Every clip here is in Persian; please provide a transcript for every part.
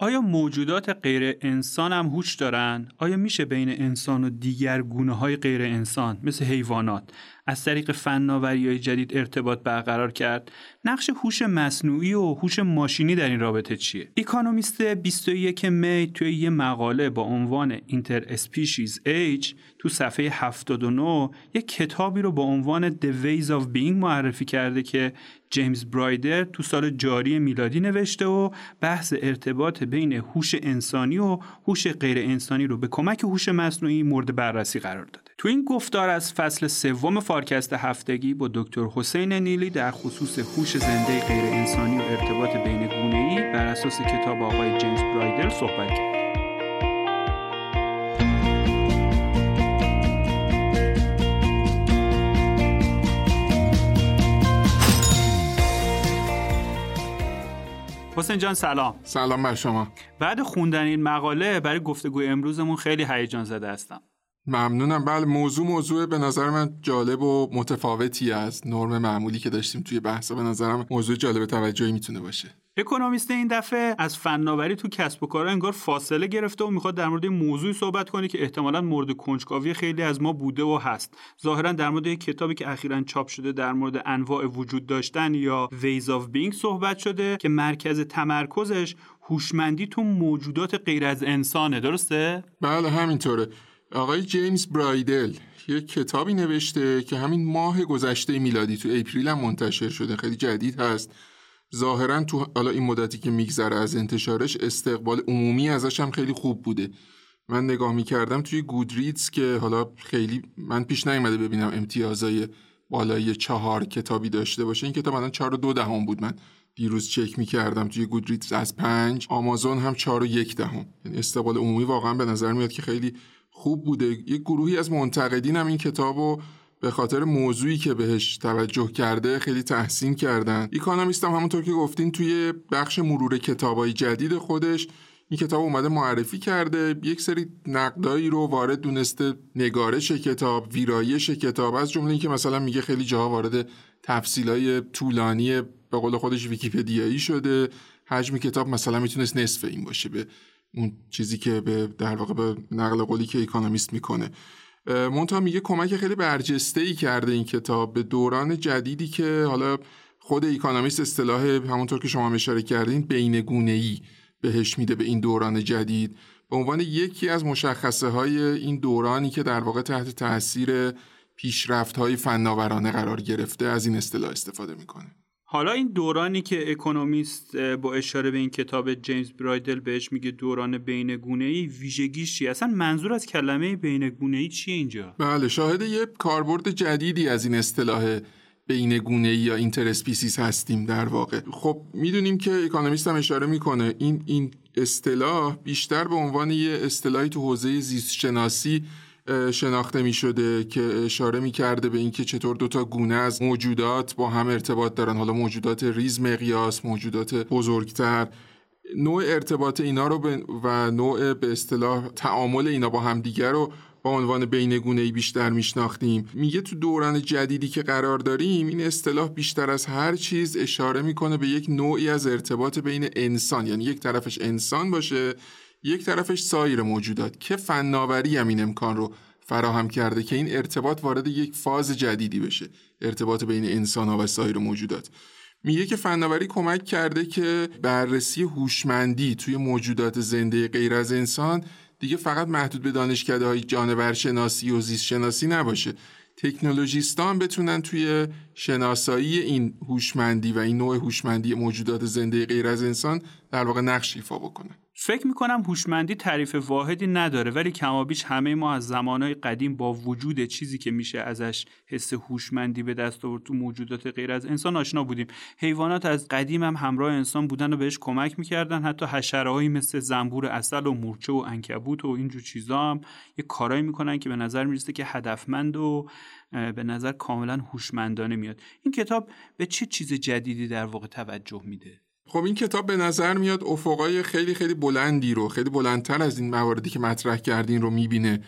آیا موجودات غیر انسان هم هوش دارن؟ آیا میشه بین انسان و دیگر گونه های غیر انسان مثل حیوانات از طریق فناوری های جدید ارتباط برقرار کرد نقش هوش مصنوعی و هوش ماشینی در این رابطه چیه اکونومیست 21 می توی یه مقاله با عنوان اینتر اسپیشیز ایج تو صفحه 79 یک کتابی رو با عنوان The Ways of Being معرفی کرده که جیمز برایدر تو سال جاری میلادی نوشته و بحث ارتباط بین هوش انسانی و هوش غیر انسانی رو به کمک هوش مصنوعی مورد بررسی قرار داده. تو این گفتار از فصل سوم فارکست هفتگی با دکتر حسین نیلی در خصوص هوش زنده غیر انسانی و ارتباط بین گونه بر اساس کتاب آقای جیمز برایدر صحبت کرد. حسین جان سلام. سلام بر شما. بعد خوندن این مقاله برای گفتگوی امروزمون خیلی هیجان زده هستم. ممنونم. بله موضوع موضوع به نظر من جالب و متفاوتی از نرم معمولی که داشتیم توی بحثا به نظرم موضوع جالب توجهی می‌تونه باشه. اکونومیست این دفعه از فناوری تو کسب و کارها انگار فاصله گرفته و می‌خواد در مورد این موضوعی صحبت کنه که احتمالا مورد کنجکاوی خیلی از ما بوده و هست. ظاهرا در مورد یک کتابی که اخیرا چاپ شده در مورد انواع وجود داشتن یا ways of being صحبت شده که مرکز تمرکزش هوشمندی تو موجودات غیر از انسانه. درسته؟ بله همینطوره. آقای جیمز برایدل یک کتابی نوشته که همین ماه گذشته میلادی تو اپریل هم منتشر شده خیلی جدید هست. ظاهرا تو حالا این مدتی که میگذره از انتشارش استقبال عمومی ازش هم خیلی خوب بوده. من نگاه می‌کردم توی گودریدز که حالا خیلی من پیش نیومده ببینم امتیازای بالای چهار کتابی داشته باشه. این کتاب الان چهار و دو دهم بود. من دیروز چک می‌کردم توی گودریدز از پنج آمازون هم چهار و یک دهم. یعنی استقبال عمومی واقعا به نظر میاد که خیلی خوب بوده. یک گروهی از منتقدین هم این کتاب رو به خاطر موضوعی که بهش توجه کرده خیلی تحسین کردن. ایکانومیست هم همونطور که گفتین توی بخش مرور کتابای جدید خودش این کتاب اومده معرفی کرده. یک سری نقدایی رو وارد دونسته نگارش کتاب ویرایش کتاب. از جمله اینکه مثلا میگه خیلی جاها وارد تفصیلای طولانی به قول خودش ویکیپدیایی شده. حجم کتاب مثلا می‌تونست نصف این باشه به اون چیزی که به در واقع به نقل قولی که اکونومیست می‌کنه. مونتا میگه کمک خیلی برجسته ای کرده این کتاب به دوران جدیدی که حالا خود اکونومیست اصطلاح همونطور که شما اشاره کردین بینگونه ای بهش میده به این دوران جدید. به عنوان یکی از مشخصه های این دورانی که در واقع تحت تاثیر پیشرفت های فناورانه قرار گرفته از این اصطلاح استفاده می‌کنه. حالا این دورانی که اکونومیست با اشاره به این کتاب جیمز برایدل بهش میگه دوران بینگونه ای ویژگیش چیه؟ اصلا منظور از کلمه بینگونه ای چیه اینجا؟ بله شاهد یه کاربرد جدیدی از این اصطلاح بینگونه ای یا interspecies هستیم در واقع. خب می‌دونیم که اکونومیست هم اشاره می‌کنه این این اصطلاح بیشتر به عنوان یه اصطلاحی تو حوزه زیست شناسی شناخته می شده که اشاره می کرده به اینکه چطور دوتا گونه از موجودات با هم ارتباط دارن. حالا موجودات ریز مقیاس موجودات بزرگتر. نوع ارتباط اینا رو و نوع به اصطلاح تعامل اینا با هم دیگر رو با عنوان بینگونه بیشتر میشناختیم. میگه تو دوران جدیدی که قرار داریم این اصطلاح بیشتر از هر چیز اشاره می‌کنه به یک نوعی از ارتباط بین انسان. یعنی یک طرفش انسان باشه یک طرفش سایر موجودات. که فناوری هم این امکان رو فراهم کرده که این ارتباط وارد یک فاز جدیدی بشه. ارتباط بین انسان ها و سایر موجودات. میگه که فناوری کمک کرده که بررسی هوشمندی توی موجودات زنده غیر از انسان دیگه فقط محدود به دانشکده های جانورشناسی و زیست شناسی نباشه. تکنولوژیستان بتونن توی شناسایی این هوشمندی و این نوع هوشمندی موجودات زنده غیر از انسان در واقع نقش ایفا بکنن. فکر می‌کنم هوشمندی تعریف واحدی نداره ولی کمابیش همه ما از زمانهای قدیم با وجود چیزی که میشه ازش حس هوشمندی به دست آورد تو موجودات غیر از انسان آشنا بودیم. حیوانات از قدیم هم همراه انسان بودن و بهش کمک می‌کردن. حتی حشرهایی مثل زنبور اصل و مورچه و انکبوت و اینجور چیزا هم یه کارایی می‌کنن که به نظر می‌رسه که هدفمند و به نظر کاملا هوشمندانه میاد. این کتاب به چه چیز جدیدی در واقع توجه میده؟ خب این کتاب به نظر میاد افقای خیلی خیلی بلندی رو خیلی بلندتر از این مواردی که مطرح کردین رو می‌بینه.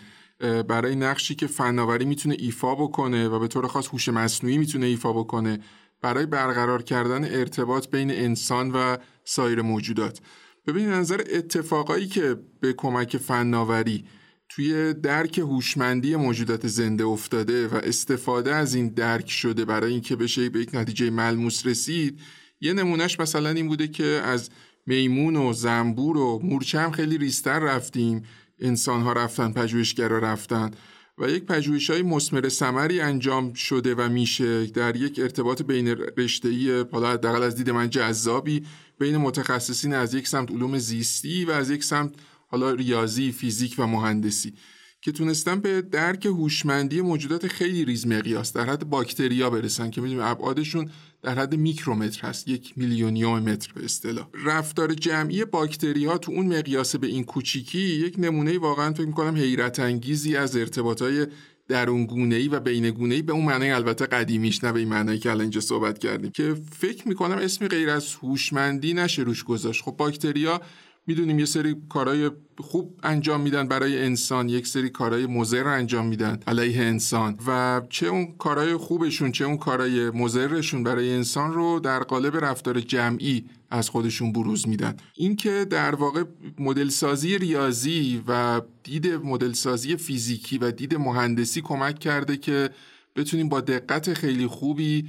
برای نقشی که فناوری می‌تونه ایفا بکنه و به طور خاص هوش مصنوعی می‌تونه ایفا بکنه. برای برقرار کردن ارتباط بین انسان و سایر موجودات. ببین نظر اتفاقایی که به کمک فناوری توی درک هوشمندی موجودات زنده افتاده و استفاده از این درک شده برای اینکه بشه به یک نتیجه ملموس رسید یه نمونهش مثلا این بوده که از میمون و زنبور و مورچه هم خیلی ریستر رفتیم. انسان ها رفتن پژوهشگرا رفتن و یک پژوهش های مسمر سمری انجام شده و میشه در یک ارتباط بین رشته‌ای حالا حداقل از دید من جذابی بین متخصصین از یک سمت علوم زیستی و از یک سمت حالا ریاضی، فیزیک و مهندسی. که تونستن به درک هوشمندی موجودات خیلی ریز مقیاس در حد باکتریا برسن که می‌دونیم ابعادشون در حد میکرومتر هست. یک میلیونیوم متر به اصطلاح. رفتار جمعی باکتری ها تو اون مقیاس به این کوچیکی یک نمونه واقعا فکر می‌کنم حیرت انگیزی از ارتباطای درون گونه ای و بین گونه ای به اون معنی البته قدیمیش نه به این معنی که الان اینجا صحبت کردیم. که فکر می‌کنم اسمی غیر از هوشمندی نشه روش گذاشت. خب باکتریا می‌دونیم یه سری کارهای خوب انجام میدن برای انسان یک سری کارهای مضر انجام میدن علیه انسان و چه اون کارهای خوبشون چه اون کارهای مضرشون برای انسان رو در قالب رفتار جمعی از خودشون بروز میدن. اینکه در واقع مدل سازی ریاضی و دید مدل سازی فیزیکی و دید مهندسی کمک کرده که بتونیم با دقت خیلی خوبی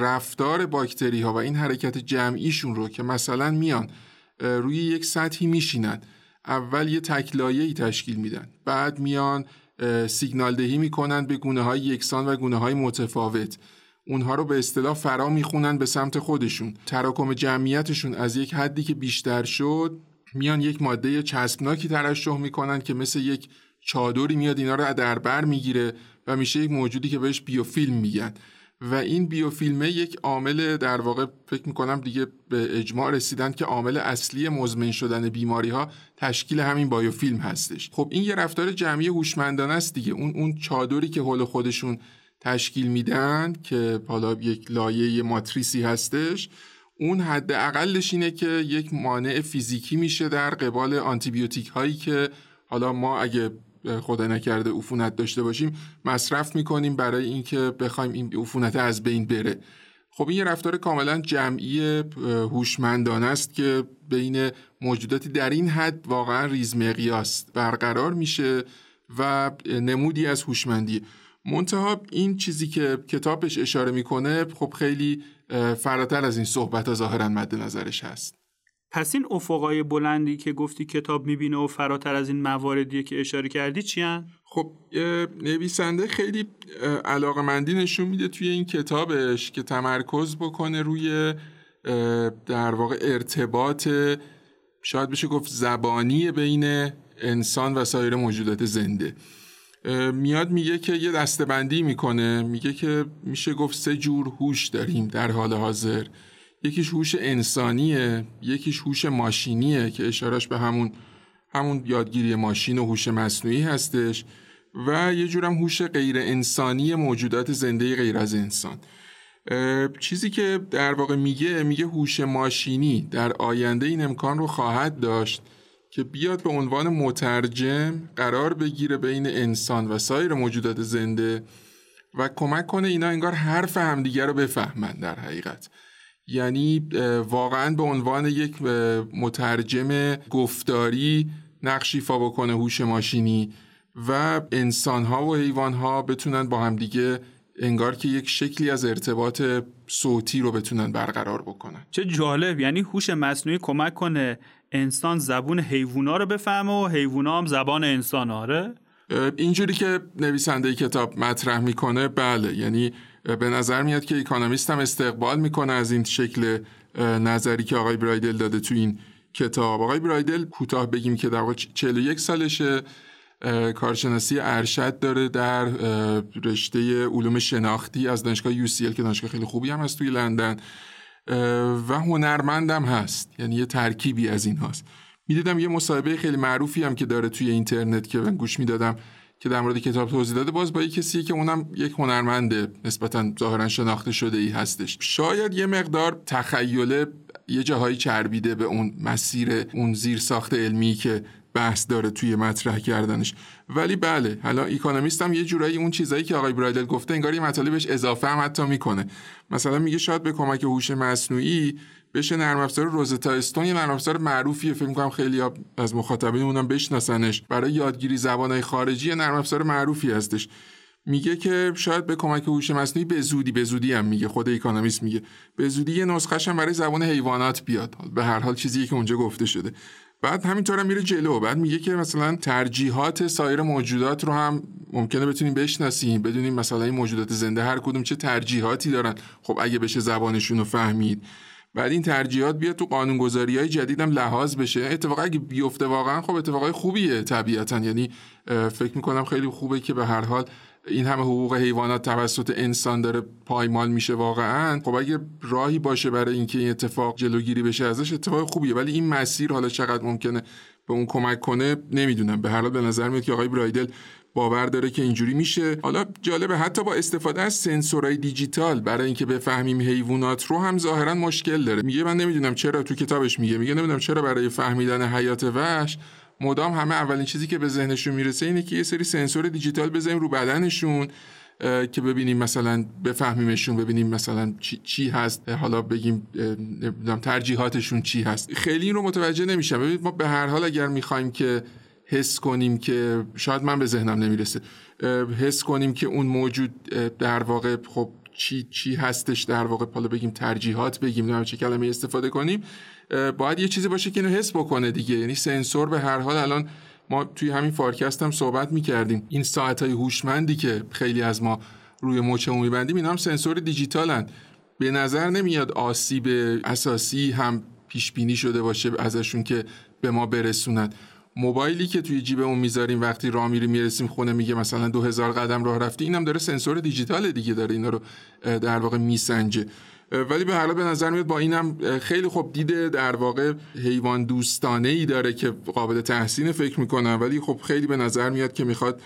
رفتار باکتری ها و این حرکت جمعیشون رو که مثلا میان روی یک سطحی میشینن. اول یه تکلایه تشکیل میدن. بعد میان سیگنال دهی می‌کنن به گونه های یکسان و گونه های متفاوت. اونها رو به اصطلاح فرا می‌خونن به سمت خودشون. تراکم جمعیتشون از یک حدی که بیشتر شد میان یک ماده چسبناکی ترشح می‌کنن که مثل یک چادری میاد اینا رو در بر می‌گیره و میشه یک موجودی که بهش بیوفیلم میگن. و این بیوفیلمه یک عامل در واقع فکر می‌کنم دیگه به اجماع رسیدن که عامل اصلی مزمن شدن بیماری ها تشکیل همین بایوفیلم هستش. خب این یه رفتار جمعی هوشمندانه است دیگه. اون اون چادری که حول خودشون تشکیل میدن که حالا یک لایه ماتریسی هستش اون حد اقلش اینه که یک مانع فیزیکی میشه در قبال آنتیبیوتیک هایی که حالا ما اگه خدا نکرده عفونت داشته باشیم مصرف می‌کنیم برای اینکه بخوایم این عفونت از بین بره. خب این یه رفتار کاملا جمعی هوشمندانه است که بین موجوداتی در این حد واقعا ریز مقیاس برقرار میشه و نمودی از هوشمندی. منتها این چیزی که کتابش اشاره می‌کنه خب خیلی فراتر از این صحبت ها ظاهرا مد نظرش هست. پس این افقای بلندی که گفتی کتاب می‌بینه و فراتر از این مواردی که اشاره کردی چی هن؟ خب نویسنده خیلی علاقه مندی نشون میده توی این کتابش که تمرکز بکنه روی در واقع ارتباط شاید بشه گفت زبانی بین انسان و سایر موجودات زنده میاد میگه که یه دستبندی می‌کنه میگه که میشه گفت سه جور هوش داریم در حال حاضر یکیش هوش انسانیه یکیش هوش ماشینیه که اشارش به همون همون یادگیری ماشین و هوش مصنوعی هستش و یه جورم هوش غیر انسانی موجودات زنده غیر از انسان. چیزی که در واقع میگه میگه هوش ماشینی در آینده این امکان رو خواهد داشت که بیاد به عنوان مترجم قرار بگیره بین انسان و سایر موجودات زنده و کمک کنه اینا انگار حرف همدیگر رو بفهمن در حقیقت. یعنی واقعا به عنوان یک مترجم گفتاری نقش ایفا بکنه هوش ماشینی و انسانها و حیوانها بتونن با همدیگه انگار که یک شکلی از ارتباط صوتی رو بتونن برقرار بکنن. چه جالب! یعنی هوش مصنوعی کمک کنه انسان زبون حیوونا رو بفهمه و حیوونا هم زبان انسان آره؟ اینجوری که نویسنده کتاب مطرح می‌کنه بله. یعنی به نظر میاد که اکانومیست هم استقبال می‌کنه از این شکل نظری که آقای برایدل داده تو این کتاب. آقای برایدل کوتاه بگیم که در واقع 41 سالشه کارشناسی ارشد داره در رشته علوم شناختی از دانشگاه UCL که دانشگاه خیلی خوبی هم هست توی لندن و هنرمندم هست. یعنی یه ترکیبی از این هاست. می‌دیدم یه مصاحبه خیلی معروفی هم که داره توی اینترنت که من گوش می‌دادم. که در مورد کتاب توضیح داده باز با یک کسی که اونم یک هنرمند نسبتا ظاهرا شناخته شده ای هستش. شاید یه مقدار تخیله یه جاهایی چربیده به اون مسیر اون زیر ساخت علمی که بحث داره توی مطرح کردنش. ولی بله حالا اکونومیست هم یه جورایی اون چیزایی که آقای برایدل گفته انگار یه مطالبش اضافه هم حتی می‌کنه. مثلا میگه شاید به کمک هوش مصنوعی بشه نرم افزار روزتا استون یه نرم افزار معروفیه. فکر می‌کنم خیلی از مخاطبینمون هم بشناسنش. برای یادگیری زبانهای خارجی نرم افزار معروفی هستش. میگه که شاید به کمک هوش مصنوعی به زودی به زودی هم میگه. خود اکونومیست میگه. به زودی یه نسخه‌ش هم برای زبان حیوانات بیاد. به هر حال چیزی که اونجا گفته شده. بعد همینطور هم میره جلو. بعد میگه که مثلا ترجیحات سایر موجودات رو هم ممکنه بتونیم بشناسیم. بدونیم مثلا این موجودات زنده هر کدوم چه ترجیحاتی دارن. خب اگه بشه زبانشون رو فهمید. بعد این ترجیحات بیاد تو قانونگذاری های جدیدم لحاظ بشه. اتفاقا اگه بیفته واقعا خب اتفاقای خوبیه طبیعتا. یعنی فکر می‌کنم خیلی خوبه که به هر حال این همه حقوق حیوانات توسط انسان داره پایمال میشه واقعا. خب اگه راهی باشه برای اینکه این اتفاق جلوگیری بشه ازش اتفاق خوبیه. ولی این مسیر حالا چقدر ممکنه به اون کمک کنه نمی‌دونم. به هر حال به نظر میاد که آقای برایدل باور داره که اینجوری میشه. حالا جالبه حتی با استفاده از سنسورهای دیجیتال برای اینکه بفهمیم حیوانات رو هم ظاهرا مشکل داره. میگه من نمی‌دونم چرا تو کتابش میگه. میگه نمی‌دونم چرا برای فهمیدن حیات وحش مدام همه اولین چیزی که به ذهنشون می‌رسه اینه که یه سری سنسور دیجیتال بزنیم رو بدنشون. که ببینیم مثلا بفهمیمشون ببینیم مثلا چی, چی هست. حالا بگیم ترجیحاتشون چی هست. خیلی این رو متوجه نمیشم. ببینید ما به هر حال اگر می‌خوایم که حس کنیم که شاید من به ذهنم نمی‌رسه. حس کنیم که اون موجود در واقع خب چی چی هستش در واقع حالا بگیم ترجیحات بگیم نه چه کلمه استفاده کنیم باید یه چیزی باشه که اینو حس بکنه دیگه. یعنی سنسور به هر حال الان ما توی همین فارکست هم صحبت می‌کردیم. این ساعت های هوشمندی که خیلی از ما روی مچمون میبندیم اینا هم سنسور دیجیتالن. به نظر نمیاد آسیب اساسی هم پیش بینی شده باشه ازشون که به ما برسونن. موبایلی که توی جیبمون می‌ذاریم وقتی راه میریم می‌رسیم خونه میگه مثلا 2000 قدم راه رفتی اینم داره سنسور دیجیتال دیگه داره اینا رو در واقع میسنجه. ولی به حالا به نظر میاد با اینم خیلی خوب دیده در واقع حیوان دوستانه ای داره که قابل تحسین فکر می‌کنم ولی خب خیلی به نظر میاد که می‌خواد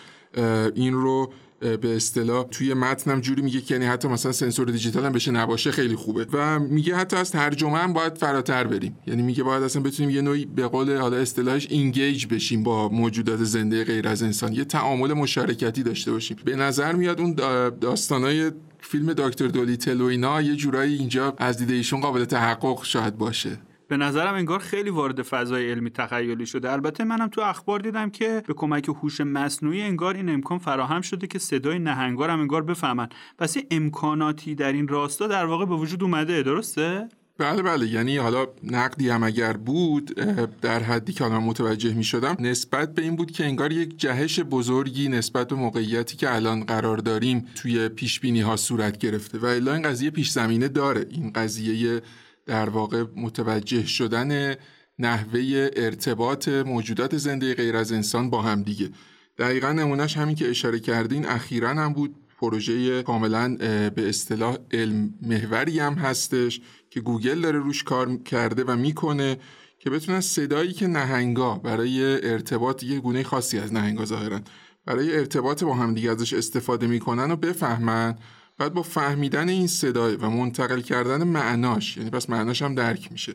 این رو به اصطلاح توی متنم جوری میگه که یعنی حتی مثلا سنسور دیجیتال هم بشه نباشه خیلی خوبه. و میگه حتی از ترجمه هم باید فراتر بریم. یعنی میگه باید اصلا بتونیم یه نوعی به قول حالا اصطلاحش اینگیج بشیم با موجودات زنده غیر از انسان. یه تعامل مشارکتی داشته باشیم. به نظر میاد اون داستانای فیلم دکتر دولیتل و اینا یه جورایی اینجا از دید ایشون قابل تحقق شاید باشه. به نظرم انگار خیلی وارد فضای علمی تخیلی شده. البته منم تو اخبار دیدم که به کمک هوش مصنوعی انگار این امکان فراهم شده که صدای نهنگار هم انگار بفهمن. پس امکاناتی در این راستا در واقع به وجود اومده درسته؟ بله بله. یعنی حالا نقدی هم اگر بود در حدی که الان متوجه می شدم نسبت به این بود که انگار یک جهش بزرگی نسبت به موقعیتی که الان قرار داریم توی پیش بینی ها صورت گرفته. و الا این قضیه پیش زمینه داره. این قضیه در واقع متوجه شدن نحوه ارتباط موجودات زنده غیر از انسان با هم دیگه. دقیقا نمونهش همین که اشاره کردین اخیرا هم بود. پروژه کاملا به اصطلاح علم محوری هم هستش که گوگل داره روش کار کرده و می‌کنه که بتونن صدایی که نهنگا برای ارتباط یه گونه خاصی از نهنگا ظاهرن برای ارتباط با هم دیگه ازش استفاده می‌کنن و بفهمن. بعد با فهمیدن این صدای و منتقل کردن معناش یعنی پس معناش هم درک میشه.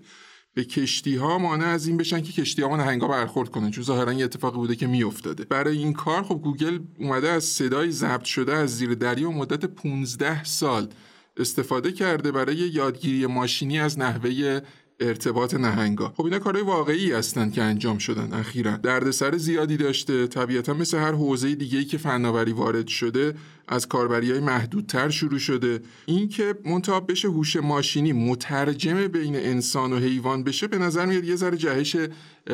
به کشتی ها مانع از این بشن که کشتی ها نهنگا برخورد کنن چون ظاهرا یه اتفاقی بوده که میافتاده. برای این کار خب گوگل اومده از صدای ضبط شده از زیر دریا و مدت 15 سال استفاده کرده برای یادگیری ماشینی از نحوه ارتباط نهنگا. خب اینا کارهای واقعی هستن که انجام شدن اخیرا. دردسر زیادی داشته. طبیعتا مثل هر حوزه دیگه ای که فناوری وارد شده از کاربری های محدودتر شروع شده. اینکه منتها بشه هوش ماشینی مترجم بین انسان و حیوان بشه به نظر میاد یه ذره جهش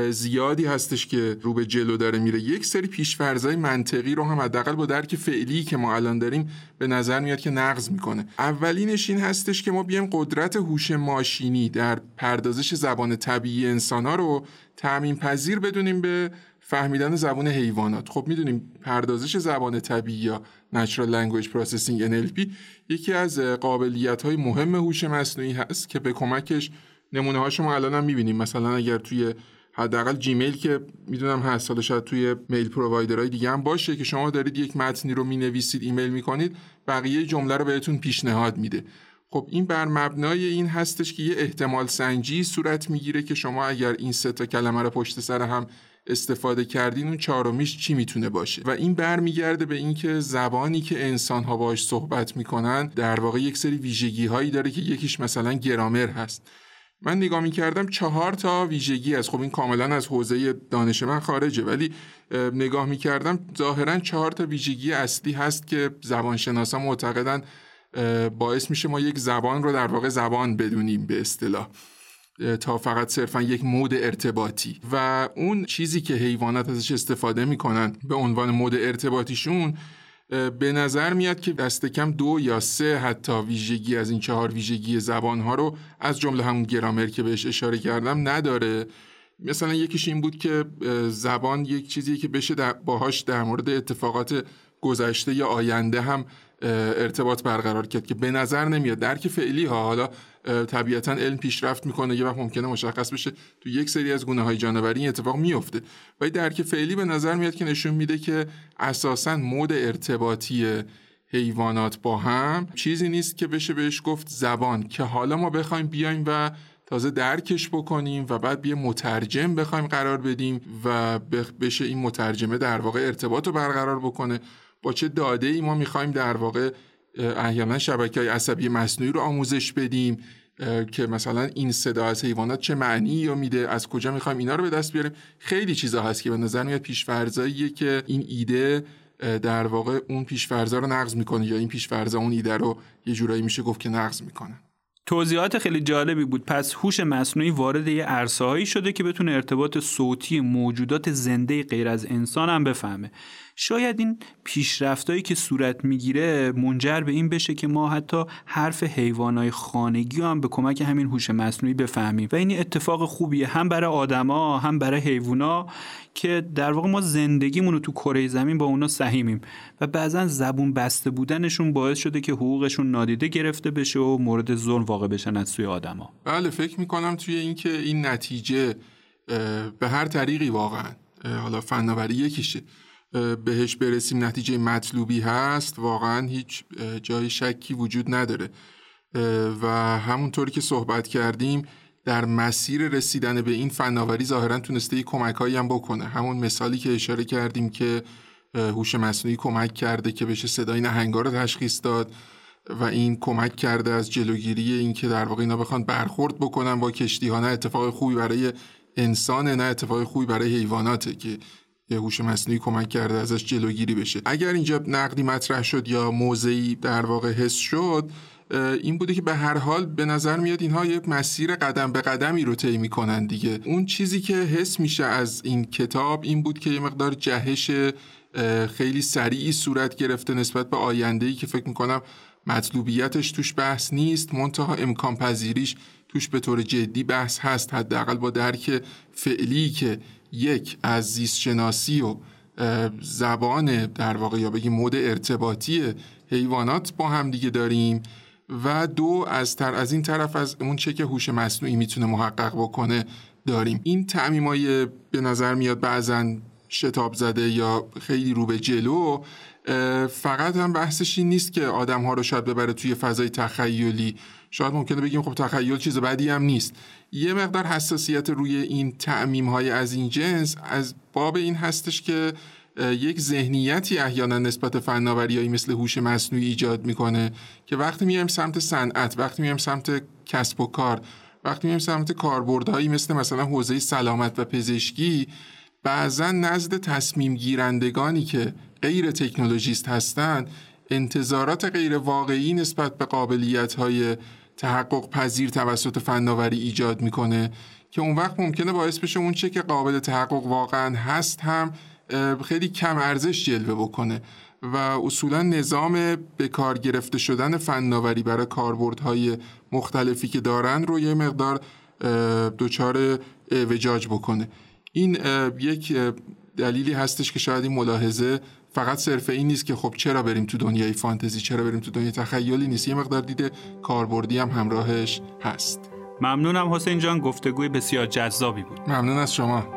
زیادی هستش که رو به جلو داره میره. یک سری پیشفرزای منطقی رو هم حداقل با درک فعلی که ما الان داریم به نظر میاد که نقض می‌کنه. اولینش این هستش که ما بیایم قدرت هوش ماشینی در پردازش زبان طبیعی انسان ها رو تعمین پذیر بدونیم به فهمیدن زبان حیوانات. خب می‌دونیم پردازش زبان طبیعی یا Natural Language Processing NLP یکی از قابلیت های مهم هوش مصنوعی هست که به کمکش نمونه هاشو ما الان هم می‌بینیم. مثلا اگر توی حداقل جیمیل که می‌دونم هست حالا شاید توی میل پرووایدرهای دیگه هم باشه که شما دارید یک متنی رو می‌نویسید ایمیل می‌کنید بقیه جمله رو بهتون پیشنهاد میده. خب این بر مبنای این هستش که یه احتمال سنجی صورت می‌گیره که شما اگر این سه تا کلمه رو پشت سر هم استفاده کردین اون چهارمیش چی می‌تونه باشه؟ و این برمیگرده به اینکه زبانی که انسان ها باش صحبت می‌کنن در واقع یک سری ویژگی هایی داره که یکیش مثلا گرامر هست. من نگاه می کردم چهار تا ویژگی از خب این کاملا از حوزه دانش من خارجه ولی نگاه می کردم ظاهرا چهار تا ویژگی اصلی هست که زبانشناسا معتقدن باعث میشه ما یک زبان رو در واقع زبان بدونیم به اصطلاح. تا فقط صرفا یک مود ارتباطی. و اون چیزی که حیوانات ازش استفاده می‌کنن به عنوان مود ارتباطیشون به نظر میاد که دست کم دو یا سه حتی ویژگی از این چهار ویژگی زبان ها رو از جمله همون گرامر که بهش اشاره کردم نداره. مثلا یکیش این بود که زبان یک چیزی که بشه باهاش در مورد اتفاقات گذشته یا آینده هم ارتباط برقرار کرد که به نظر نمیاد. درک فعلی ها حالا طبیعتا علم پیشرفت می‌کنه یه وقت ممکنه مشخص بشه تو یک سری از گونه های جانوری این اتفاق میفته ولی درک فعلی به نظر میاد که نشون میده که اساسا مود ارتباطی حیوانات با هم چیزی نیست که بشه بهش گفت زبان که حالا ما بخوایم بیایم و تازه درکش بکنیم و بعد بیا مترجم بخوایم قرار بدیم و بشه این مترجمه در واقع ارتباط رو برقرار بکنه. با چه داده ای ما می‌خوایم در واقع احیانا شبکه های عصبی مصنوعی رو آموزش بدیم که مثلا این صدا از حیوانات چه معنی رو میده از کجا می‌خوایم اینا رو به دست بیاریم. خیلی چیزا هست که به نظر میاد پیشفرزاییه که این ایده در واقع اون پیشفرزا رو نقض می‌کنه یا این پیشفرزا اون ایده رو یه جورایی میشه گفت که نقض می‌کنه. توضیحات خیلی جالبی بود. پس هوش مصنوعی وارد یه عرصه‌هایی شده که بتونه ارتباط صوتی موجودات زنده غیر از انسان هم بفهمه. شاید این پیشرفتایی که صورت می‌گیره منجر به این بشه که ما حتی حرف حیوانات خانگی هم به کمک همین هوش مصنوعی بفهمیم. و این اتفاق خوبیه هم برای آدما هم برای حیوونا که در واقع ما زندگیمون رو تو کره زمین با اونا سهیمیم و بعضا زبون بسته بودنشون باعث شده که حقوقشون نادیده گرفته بشه و مورد ظلم واقع بشن از سوی آدما. بله فکر می‌کنم توی اینکه این نتیجه به هر طریقی واقعا حالا فناوری یکیشه. بهش برسیم نتیجه مطلوبی هست واقعا هیچ جای شکی وجود نداره. و همونطوری که صحبت کردیم در مسیر رسیدن به این فناوری ظاهرا تونسته کمک هایی هم بکنه. همون مثالی که اشاره کردیم که هوش مصنوعی کمک کرده که بشه صدای نهنگا رو تشخیص داد و این کمک کرده از جلوگیری این که در واقع اینا بخوان برخورد بکنن با کشتی ها نه اتفاق خوبی برای انسان نه اتفاق خوبی برای حیواناته که یه هوش مصنوعی کمک کرده ازش جلوگیری بشه. اگر اینجا نقدی مطرح شد یا موضعی در واقع حس شد این بوده که به هر حال به نظر میاد اینها یه مسیر قدم به قدمی رو طی می‌کنن دیگه. اون چیزی که حس میشه از این کتاب این بود که یه مقدار جهش خیلی سریعی صورت گرفته نسبت به آینده‌ای که فکر می‌کنم مطلوبیتش توش بحث نیست. منتها امکان پذیریش توش به طور جدی بحث هست. حداقل با درک فعلی که یک از زیست شناسی و زبان در واقع یا بگیم مود ارتباطی حیوانات با هم دیگه داریم و دو از, تر از این طرف از اون چه که هوش مصنوعی می‌تونه محقق بکنه داریم. این تعمیمای به نظر میاد بعضا شتاب زده یا خیلی رو به جلو فقط هم بحثش این نیست که آدم ها رو شاید ببره توی فضای تخیلی شاید ممکنه بگیم خب تخیل چیز بدی هم نیست. یه مقدار حساسیت روی این تعمیم های از این جنس از باب این هستش که یک ذهنیتی احیانا نسبت فناوریایی مثل هوش مصنوعی ایجاد می‌کنه که وقتی میایم سمت صنعت وقتی میایم سمت کسب و کار وقتی میایم سمت کاربردهایی مثل مثلا حوزه سلامت و پزشکی بعضا نزد تصمیم گیرندگانی که غیر تکنولوژیست هستند انتظارات غیر واقعی نسبت به قابلیت های تحقق پذیر توسط فناوری ایجاد می‌کنه که اون وقت ممکنه باعث بشه اون چه که قابل تحقق واقعا هست هم خیلی کم ارزش جلوه بکنه و اصولا نظام به کار گرفته شدن فناوری برای کاربردهای مختلفی که دارن رو یه مقدار دچار وجاج بکنه. این یک دلیلی هستش که شاید این ملاحظه فقط صرف این نیست که خب چرا بریم تو دنیای فانتزی چرا بریم تو دنیای تخیلی نیست. یه مقدار دیده کاربردی هم همراهش هست. ممنونم حسین جان گفتگوی بسیار جذابی بود. ممنون از شما.